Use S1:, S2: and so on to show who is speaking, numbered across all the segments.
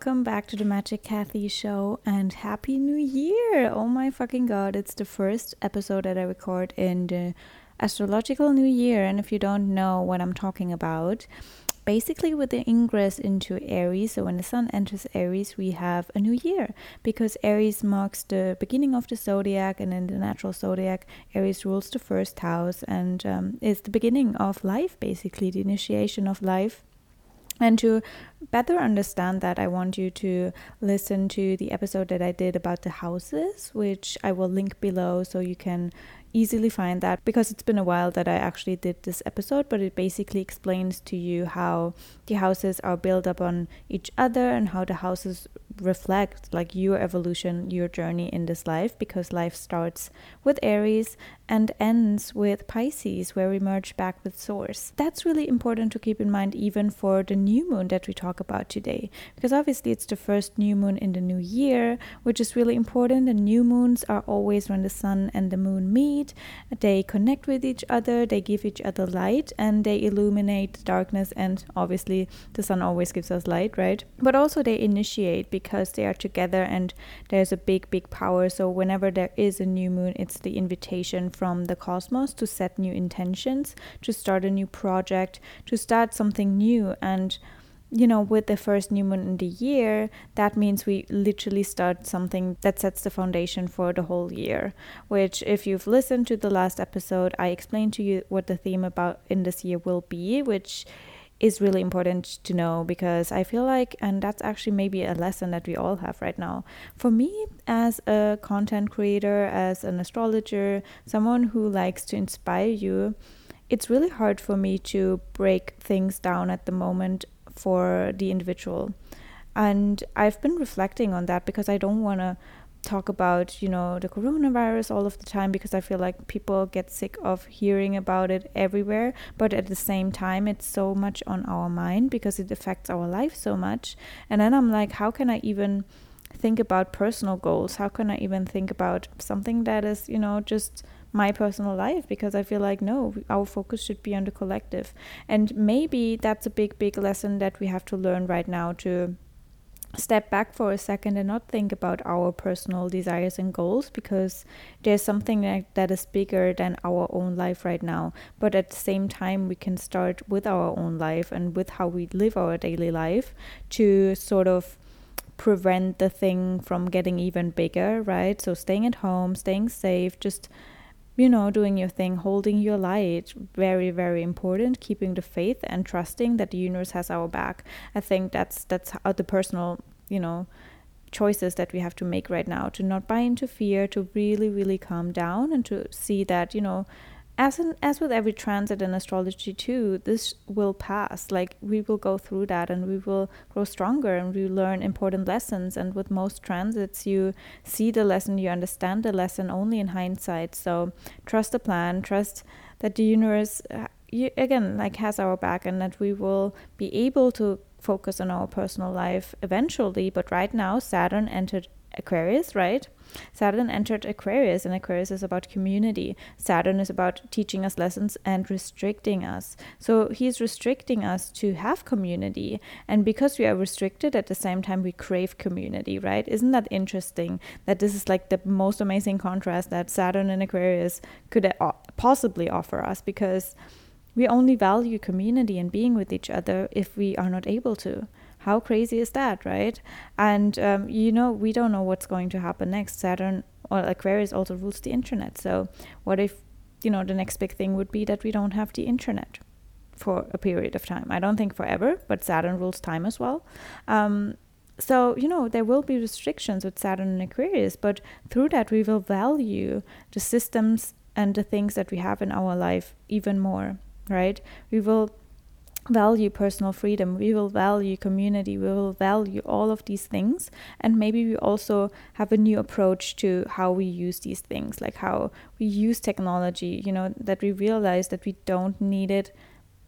S1: Welcome back to the Magic Kathi show and happy new year. Oh my fucking god, it's the first episode that I record in the astrological new year and if you don't know what I'm talking about, basically with the ingress into Aries, so when the sun enters Aries, we have a new year because Aries marks the beginning of the zodiac, and in the natural zodiac, Aries rules the first house and um, is the beginning of life, basically, the initiation of life. And to better understand that, I want you to listen to the episode that I did about the houses, which I will link below so you can easily find that because it's been a while that I actually did this episode, but it basically explains to you how the houses are built up on each other and how the houses reflect like your evolution, your journey in this life because life starts with Aries and ends with Pisces where we merge back with source. That's really important to keep in mind even for the new moon that we talk about today because obviously it's the first new moon in the new year, which is really important. And new moons are always when the sun and the moon meet. They connect with each other, they give each other light and they illuminate darkness and obviously the sun always gives us light, right? But also they initiate because they are together and there's a big, big power. So whenever there is a new moon, it's the invitation from the cosmos to set new intentions, to start a new project, to start something new. And you know, with the first new moon in the year, that means we literally start something that sets the foundation for the whole year. Which, if you've listened to the last episode, I explained to you what the theme about in this year will be, which is really important to know because I feel like, and that's actually maybe a lesson that we all have right now. For me, as a content creator, as an astrologer, someone who likes to inspire you, it's really hard for me to break things down at the moment for the individual. And I've been reflecting on that because I don't want to talk about you know the coronavirus all of the time because i feel like people get sick of hearing about it everywhere. But at the same time it's so much on our mind because it affects our life so much. And then i'm like how can i even think about personal goals? How can i even think about something that is you know just my personal life? Because i feel like no our focus should be on the collective. And maybe that's a big big lesson that we have to learn right now to step back for a second and not think about our personal desires and goals because there's something that, that is bigger than our own life right now. But at the same time, we can start with our own life and with how we live our daily life to sort of prevent the thing from getting even bigger, right? So staying at home, staying safe, just you know, doing your thing, holding your light, very, very important. Keeping the faith and trusting that the universe has our back. I think that's that's the personal, you know, choices that we have to make right now to not buy into fear, to really, really calm down, and to see that you know as in, as with every transit in astrology too this will pass. Like we will go through that and we will grow stronger and we learn important lessons. And with most transits you see the lesson you understand the lesson only in hindsight. So trust the plan trust that the universe uh, you, again like has our back and that we will be able to focus on our personal life eventually. But right now saturn entered aquarius right Saturn entered Aquarius, and Aquarius is about community. Saturn is about teaching us lessons and restricting us. So he's restricting us to have community. And because we are restricted, at the same time, we crave community, right? Isn't that interesting that this is like the most amazing contrast that Saturn and Aquarius could possibly offer us because we only value community and being with each other if we are not able to. How crazy is that, right? And um, you know, we don't know what's going to happen next. Saturn or Aquarius also rules the internet. So what if, you know, the next big thing would be that we don't have the internet for a period of time? I don't think forever, but Saturn rules time as well. Um, so, you know, there will be restrictions with Saturn and Aquarius, but through that, we will value the systems and the things that we have in our life even more, right? We will value personal freedom, we will value community, we will value all of these things. And maybe we also have a new approach to how we use these things, like how we use technology, you know, that we realize that we don't need it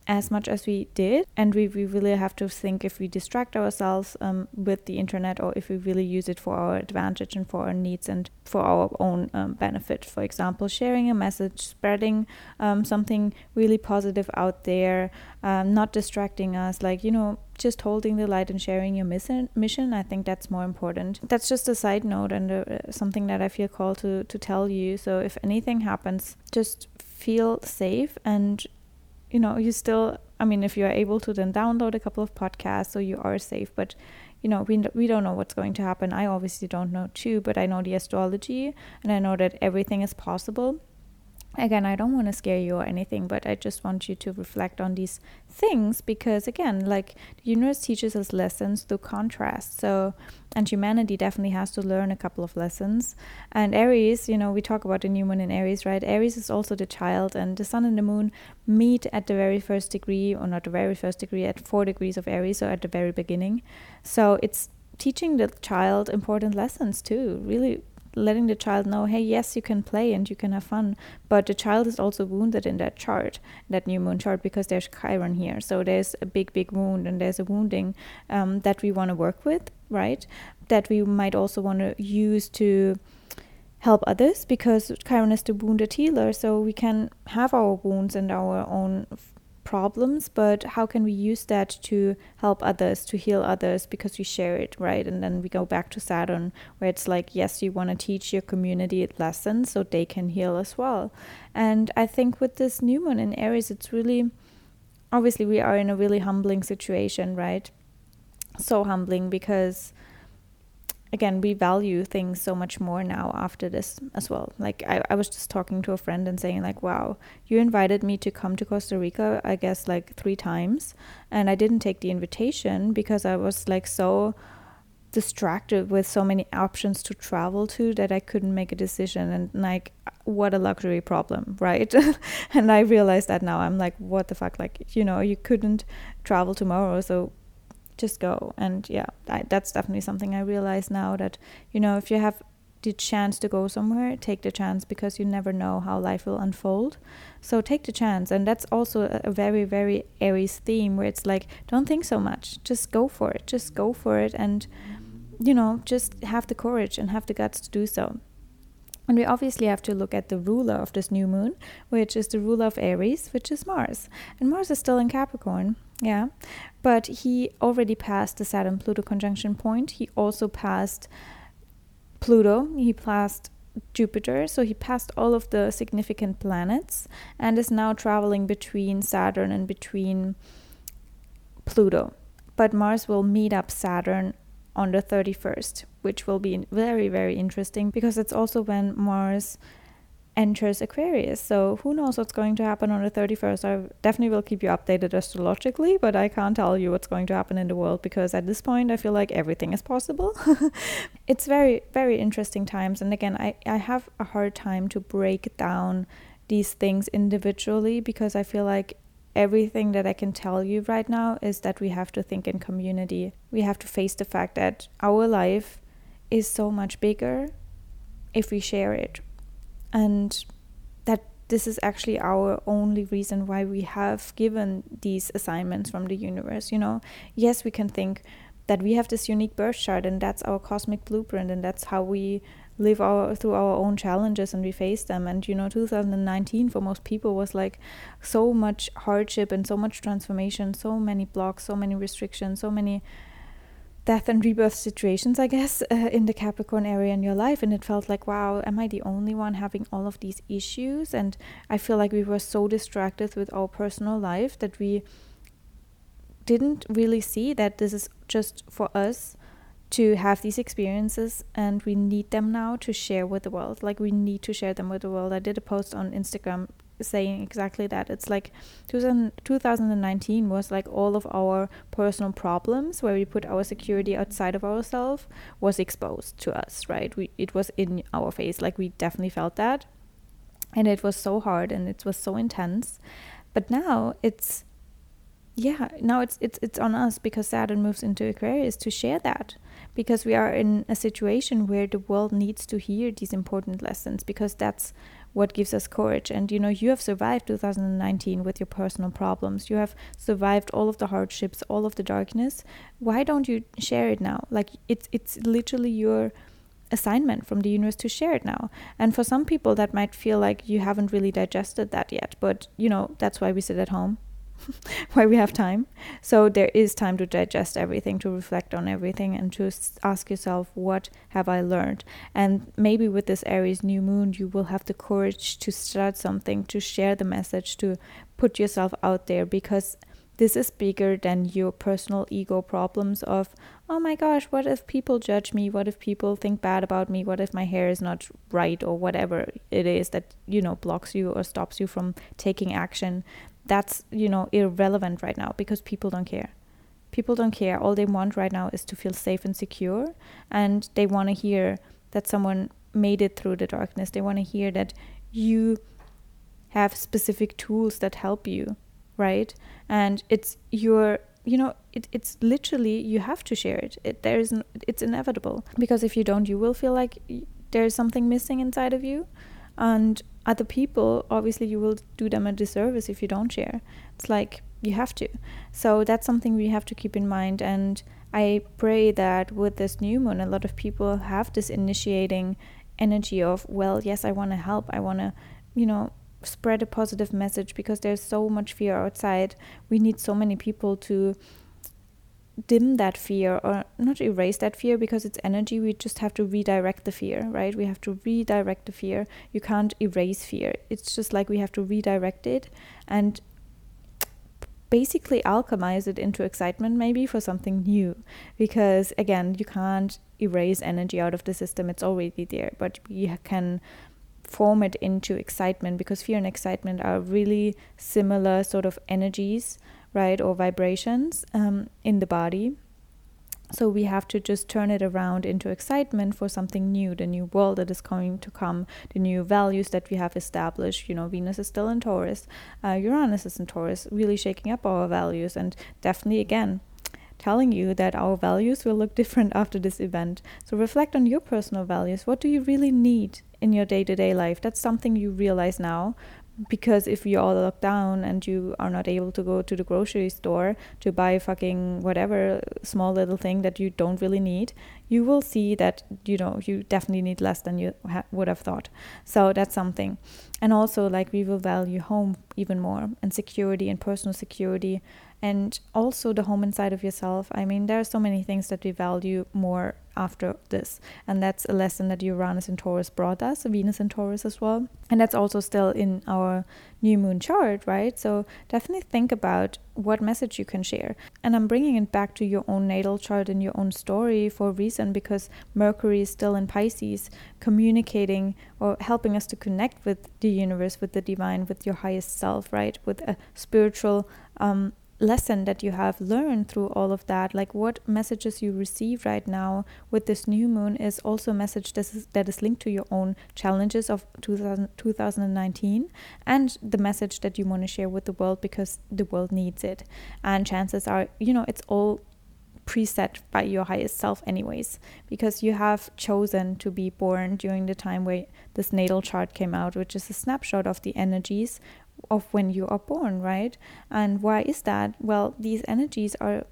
S1: as much as we did. And we, we really have to think if we distract ourselves um, with the internet or if we really use it for our advantage and for our needs and for our own um, benefit. For example sharing a message spreading um, something really positive out there um, not distracting us like you know just holding the light and sharing your mission mission i think that's more important. That's just a side note and uh, something that i feel called to to tell you. So if anything happens just feel safe and you know you still i mean if you're able to then download a couple of podcasts so you are safe. But you know we, we don't know what's going to happen. I obviously don't know too but i know the astrology and i know that everything is possible again i don't want to scare you or anything but i just want you to reflect on these things because again like the universe teaches us lessons through contrast. So and humanity definitely has to learn a couple of lessons. And aries you know we talk about the new moon in aries right? Aries is also the child and the sun and the moon meet at the very first degree or not the very first degree at four degrees of aries so at the very beginning. So it's teaching the child important lessons too really letting the child know, hey, yes, you can play and you can have fun, but the child is also wounded in that chart, that new moon chart, because there's Chiron here. So there's a big, big wound and there's a wounding um, that we want to work with, right? That we might also want to use to help others because Chiron is the wounded healer. So we can have our wounds and our own problems, but how can we use that to help others, to heal others because we share it, right? And then we go back to Saturn, where it's like, yes, you want to teach your community lessons so they can heal as well. And I think with this new moon in Aries, it's really obviously we are in a really humbling situation, right? So humbling because again we value things so much more now after this as well. Like I, I was just talking to a friend and saying like wow you invited me to come to costa rica i guess like three times and i didn't take the invitation because i was like so distracted with so many options to travel to that i couldn't make a decision. And like what a luxury problem right? And i realized that now. I'm like what the fuck? Like you know you couldn't travel tomorrow so just go. And yeah, I, that's definitely something I realize now that, you know, if you have the chance to go somewhere, take the chance because you never know how life will unfold. So take the chance. And that's also a, a very, very Aries theme where it's like, don't think so much. Just go for it. Just go for it. And, you know, just have the courage and have the guts to do so. And we obviously have to look at the ruler of this new moon, which is the ruler of Aries, which is Mars. And Mars is still in Capricorn, yeah. But he already passed the Saturn Pluto conjunction point. He also passed Pluto, he passed Jupiter, so he passed all of the significant planets and is now traveling between Saturn and between Pluto. But Mars will meet up Saturn on the 31st, which will be very, very interesting because it's also when Mars enters Aquarius. So who knows what's going to happen on the 31st? I definitely will keep you updated astrologically, but I can't tell you what's going to happen in the world because at this point I feel like everything is possible. it's very, very interesting times. And again, I, I have a hard time to break down these things individually because I feel like everything that I can tell you right now is that we have to think in community. We have to face the fact that our life is so much bigger if we share it. And that this is actually our only reason why we have given these assignments from the universe. You know, yes, we can think that we have this unique birth chart and that's our cosmic blueprint and that's how we live our through our own challenges and we face them and you know 2019 for most people was like so much hardship and so much transformation so many blocks so many restrictions so many death and rebirth situations i guess uh, in the capricorn area in your life. And it felt like wow am i the only one having all of these issues? And i feel like we were so distracted with our personal life that we didn't really see that this is just for us to have these experiences. And we need them now to share with the world. Like we need to share them with the world. I did a post on instagram saying exactly that. It's like 2019 was like all of our personal problems where we put our security outside of ourselves was exposed to us right? We it was in our face. Like we definitely felt that. And it was so hard and it was so intense. But now it's yeah now it's it's it's on us because saturn moves into aquarius to share that because we are in a situation where the world needs to hear these important lessons because that's what gives us courage. And you know, you have survived 2019 with your personal problems. You have survived all of the hardships, all of the darkness. Why don't you share it now? Like it's it's literally your assignment from the universe to share it now. And for some people that might feel like you haven't really digested that yet, but you know, that's why we sit at home where we have time. So there is time to digest everything, to reflect on everything, and to ask yourself, what have I learned? And maybe with this Aries new moon, you will have the courage to start something, to share the message, to put yourself out there because this is bigger than your personal ego problems of oh my gosh what if people judge me what if people think bad about me what if my hair is not right or whatever it is that you know blocks you or stops you from taking action that's you know irrelevant right now because people don't care. People don't care. All they want right now is to feel safe and secure and they want to hear that someone made it through the darkness. They want to hear that you have specific tools that help you right? And it's your you know it, it's literally you have to share it, it there is it's inevitable because if you don't you will feel like there's something missing inside of you and other people obviously you will do them a disservice if you don't share. It's like you have to. So that's something we have to keep in mind. And i pray that with this new moon a lot of people have this initiating energy of well yes i want to help. I want to you know spread a positive message because there's so much fear outside. We need so many people to dim that fear or not erase that fear because it's energy we just have to redirect the fear right? We have to redirect the fear. You can't erase fear. It's just like we have to redirect it and basically alchemize it into excitement maybe for something new because again you can't erase energy out of the system. It's already there but we can form it into excitement because fear and excitement are really similar sort of energies right, or vibrations um, in the body. So we have to just turn it around into excitement for something new, the new world that is going to come, the new values that we have established. You know, Venus is still in Taurus, uh, Uranus is in Taurus, really shaking up our values, and definitely again telling you that our values will look different after this event. So reflect on your personal values. What do you really need in your day to day life? That's something you realize now because if you all locked down and you are not able to go to the grocery store to buy fucking whatever small little thing that you don't really need you will see that you know you definitely need less than you ha- would have thought so that's something and also like we will value home even more and security and personal security and also the home inside of yourself. I mean, there are so many things that we value more after this, and that's a lesson that Uranus and Taurus brought us, Venus and Taurus as well, and that's also still in our new moon chart, right? So definitely think about what message you can share. And I'm bringing it back to your own natal chart and your own story for a reason because Mercury is still in Pisces, communicating or helping us to connect with the universe, with the divine, with your highest self, right? With a spiritual um, lesson that you have learned through all of that like what messages you receive right now with this new moon is also a message that is, that is linked to your own challenges of 2000, 2019 and the message that you want to share with the world because the world needs it. And chances are you know it's all preset by your highest self anyways because you have chosen to be born during the time where this natal chart came out which is a snapshot of the energies of when you are born, right? And why is that? Well, these energies are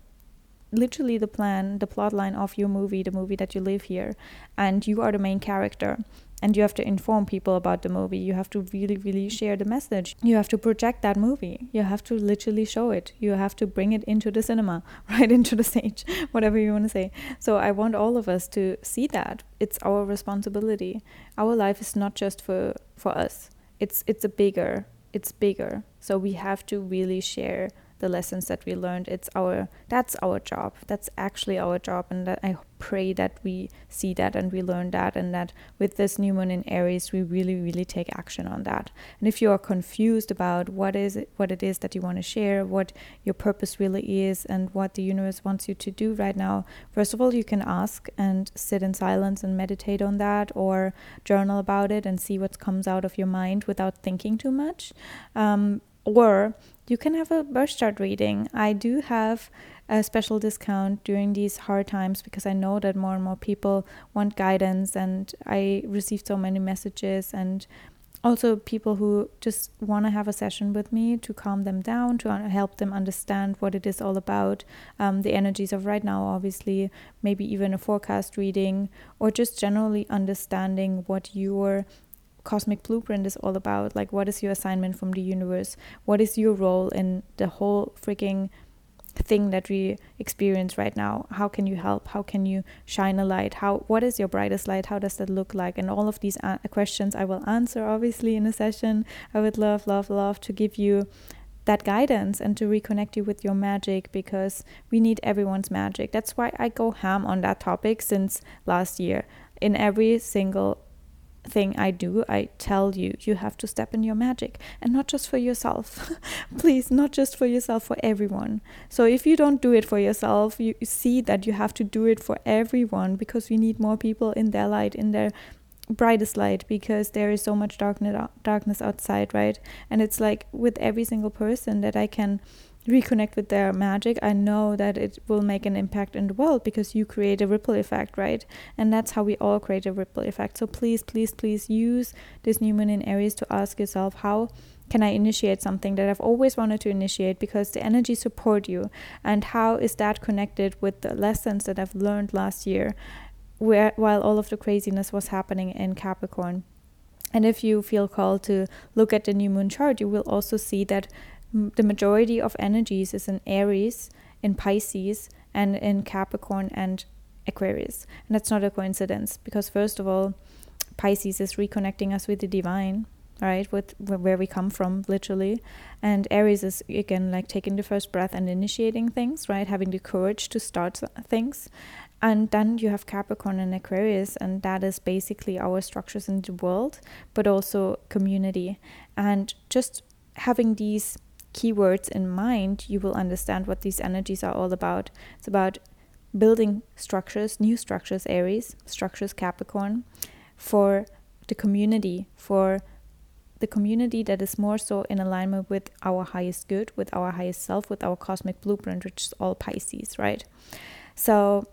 S1: literally the plan, the plot line of your movie, the movie that you live here, and you are the main character. And you have to inform people about the movie. You have to really, really share the message. You have to project that movie. You have to literally show it. You have to bring it into the cinema, right into the stage, whatever you want to say. So I want all of us to see that. It's our responsibility. Our life is not just for for us. It's it's a bigger it's bigger. So we have to really share the lessons that we learned. It's our that's our job. That's actually our job, and that I pray that we see that and we learn that, and that with this new moon in Aries, we really, really take action on that. And if you are confused about what is it, what it is that you want to share, what your purpose really is, and what the universe wants you to do right now, first of all, you can ask and sit in silence and meditate on that, or journal about it and see what comes out of your mind without thinking too much. Um, or you can have a birth chart reading. I do have a special discount during these hard times because I know that more and more people want guidance, and I received so many messages and also people who just want to have a session with me to calm them down to help them understand what it is all about um, the energies of right now obviously maybe even a forecast reading or just generally understanding what your cosmic blueprint is all about like what is your assignment from the universe? What is your role in the whole freaking thing that we experience right now? How can you help? How can you shine a light? How what is your brightest light? How does that look like? And all of these uh, questions i will answer obviously in a session. I would love love love to give you that guidance and to reconnect you with your magic because we need everyone's magic. That's why i go ham on that topic since last year. In every single thing I do, I tell you, you have to step in your magic and not just for yourself. Please, not just for yourself, for everyone. So if you don't do it for yourself, you see that you have to do it for everyone because we need more people in their light, in their brightest light because there is so much darkness darkness outside, right? And it's like with every single person that I can reconnect with their magic, I know that it will make an impact in the world because you create a ripple effect, right? And that's how we all create a ripple effect. So please, please, please use this new moon in Aries to ask yourself how can I initiate something that I've always wanted to initiate because the energy support you and how is that connected with the lessons that I've learned last year where while all of the craziness was happening in Capricorn. And if you feel called to look at the new moon chart, you will also see that the majority of energies is in Aries, in Pisces, and in Capricorn and Aquarius. And that's not a coincidence because, first of all, Pisces is reconnecting us with the divine, right? With where we come from, literally. And Aries is, again, like taking the first breath and initiating things, right? Having the courage to start things. And then you have Capricorn and Aquarius, and that is basically our structures in the world, but also community. And just having these keywords in mind, you will understand what these energies are all about. It's about building structures, new structures, Aries, structures, Capricorn, for the community, for the community that is more so in alignment with our highest good, with our highest self, with our cosmic blueprint, which is all Pisces, right? So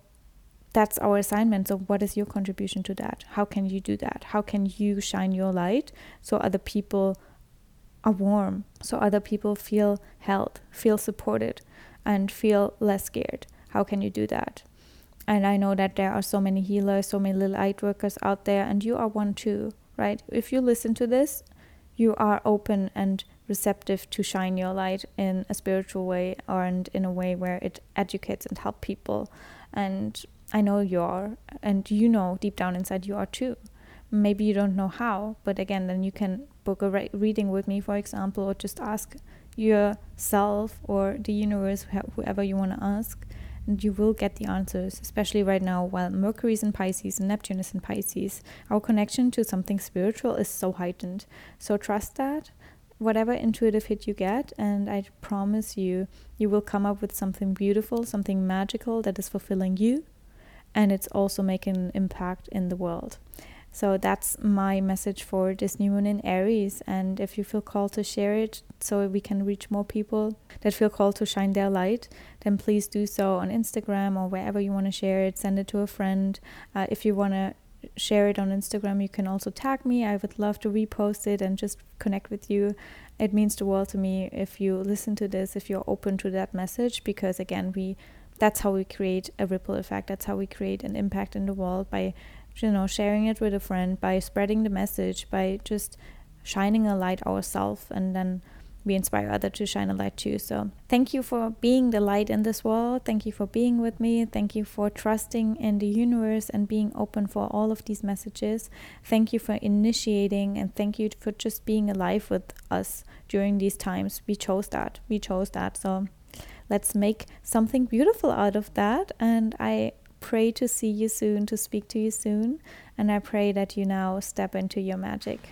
S1: that's our assignment. So, what is your contribution to that? How can you do that? How can you shine your light so other people are warm so other people feel held, feel supported, and feel less scared. How can you do that? And I know that there are so many healers, so many little light workers out there, and you are one too, right? If you listen to this, you are open and receptive to shine your light in a spiritual way or and in a way where it educates and helps people. And I know you are, and you know deep down inside you are too. Maybe you don't know how, but again, then you can book a re- reading with me, for example, or just ask yourself or the universe, wh- whoever you want to ask, and you will get the answers. Especially right now, while Mercury is in Pisces and Neptune is in Pisces, our connection to something spiritual is so heightened. So trust that. Whatever intuitive hit you get, and I promise you, you will come up with something beautiful, something magical that is fulfilling you, and it's also making an impact in the world. So that's my message for this new moon in Aries. And if you feel called to share it so we can reach more people that feel called to shine their light, then please do so on Instagram or wherever you want to share it. Send it to a friend. Uh, if you want to share it on Instagram, you can also tag me. I would love to repost it and just connect with you. It means the world to me if you listen to this, if you're open to that message, because again, we that's how we create a ripple effect. That's how we create an impact in the world by you know, sharing it with a friend, by spreading the message, by just shining a light ourselves, and then we inspire others to shine a light too. So, thank you for being the light in this world. Thank you for being with me. Thank you for trusting in the universe and being open for all of these messages. Thank you for initiating and thank you for just being alive with us during these times. We chose that. We chose that. So, let's make something beautiful out of that. And I pray to see you soon, to speak to you soon, and I pray that you now step into your magic.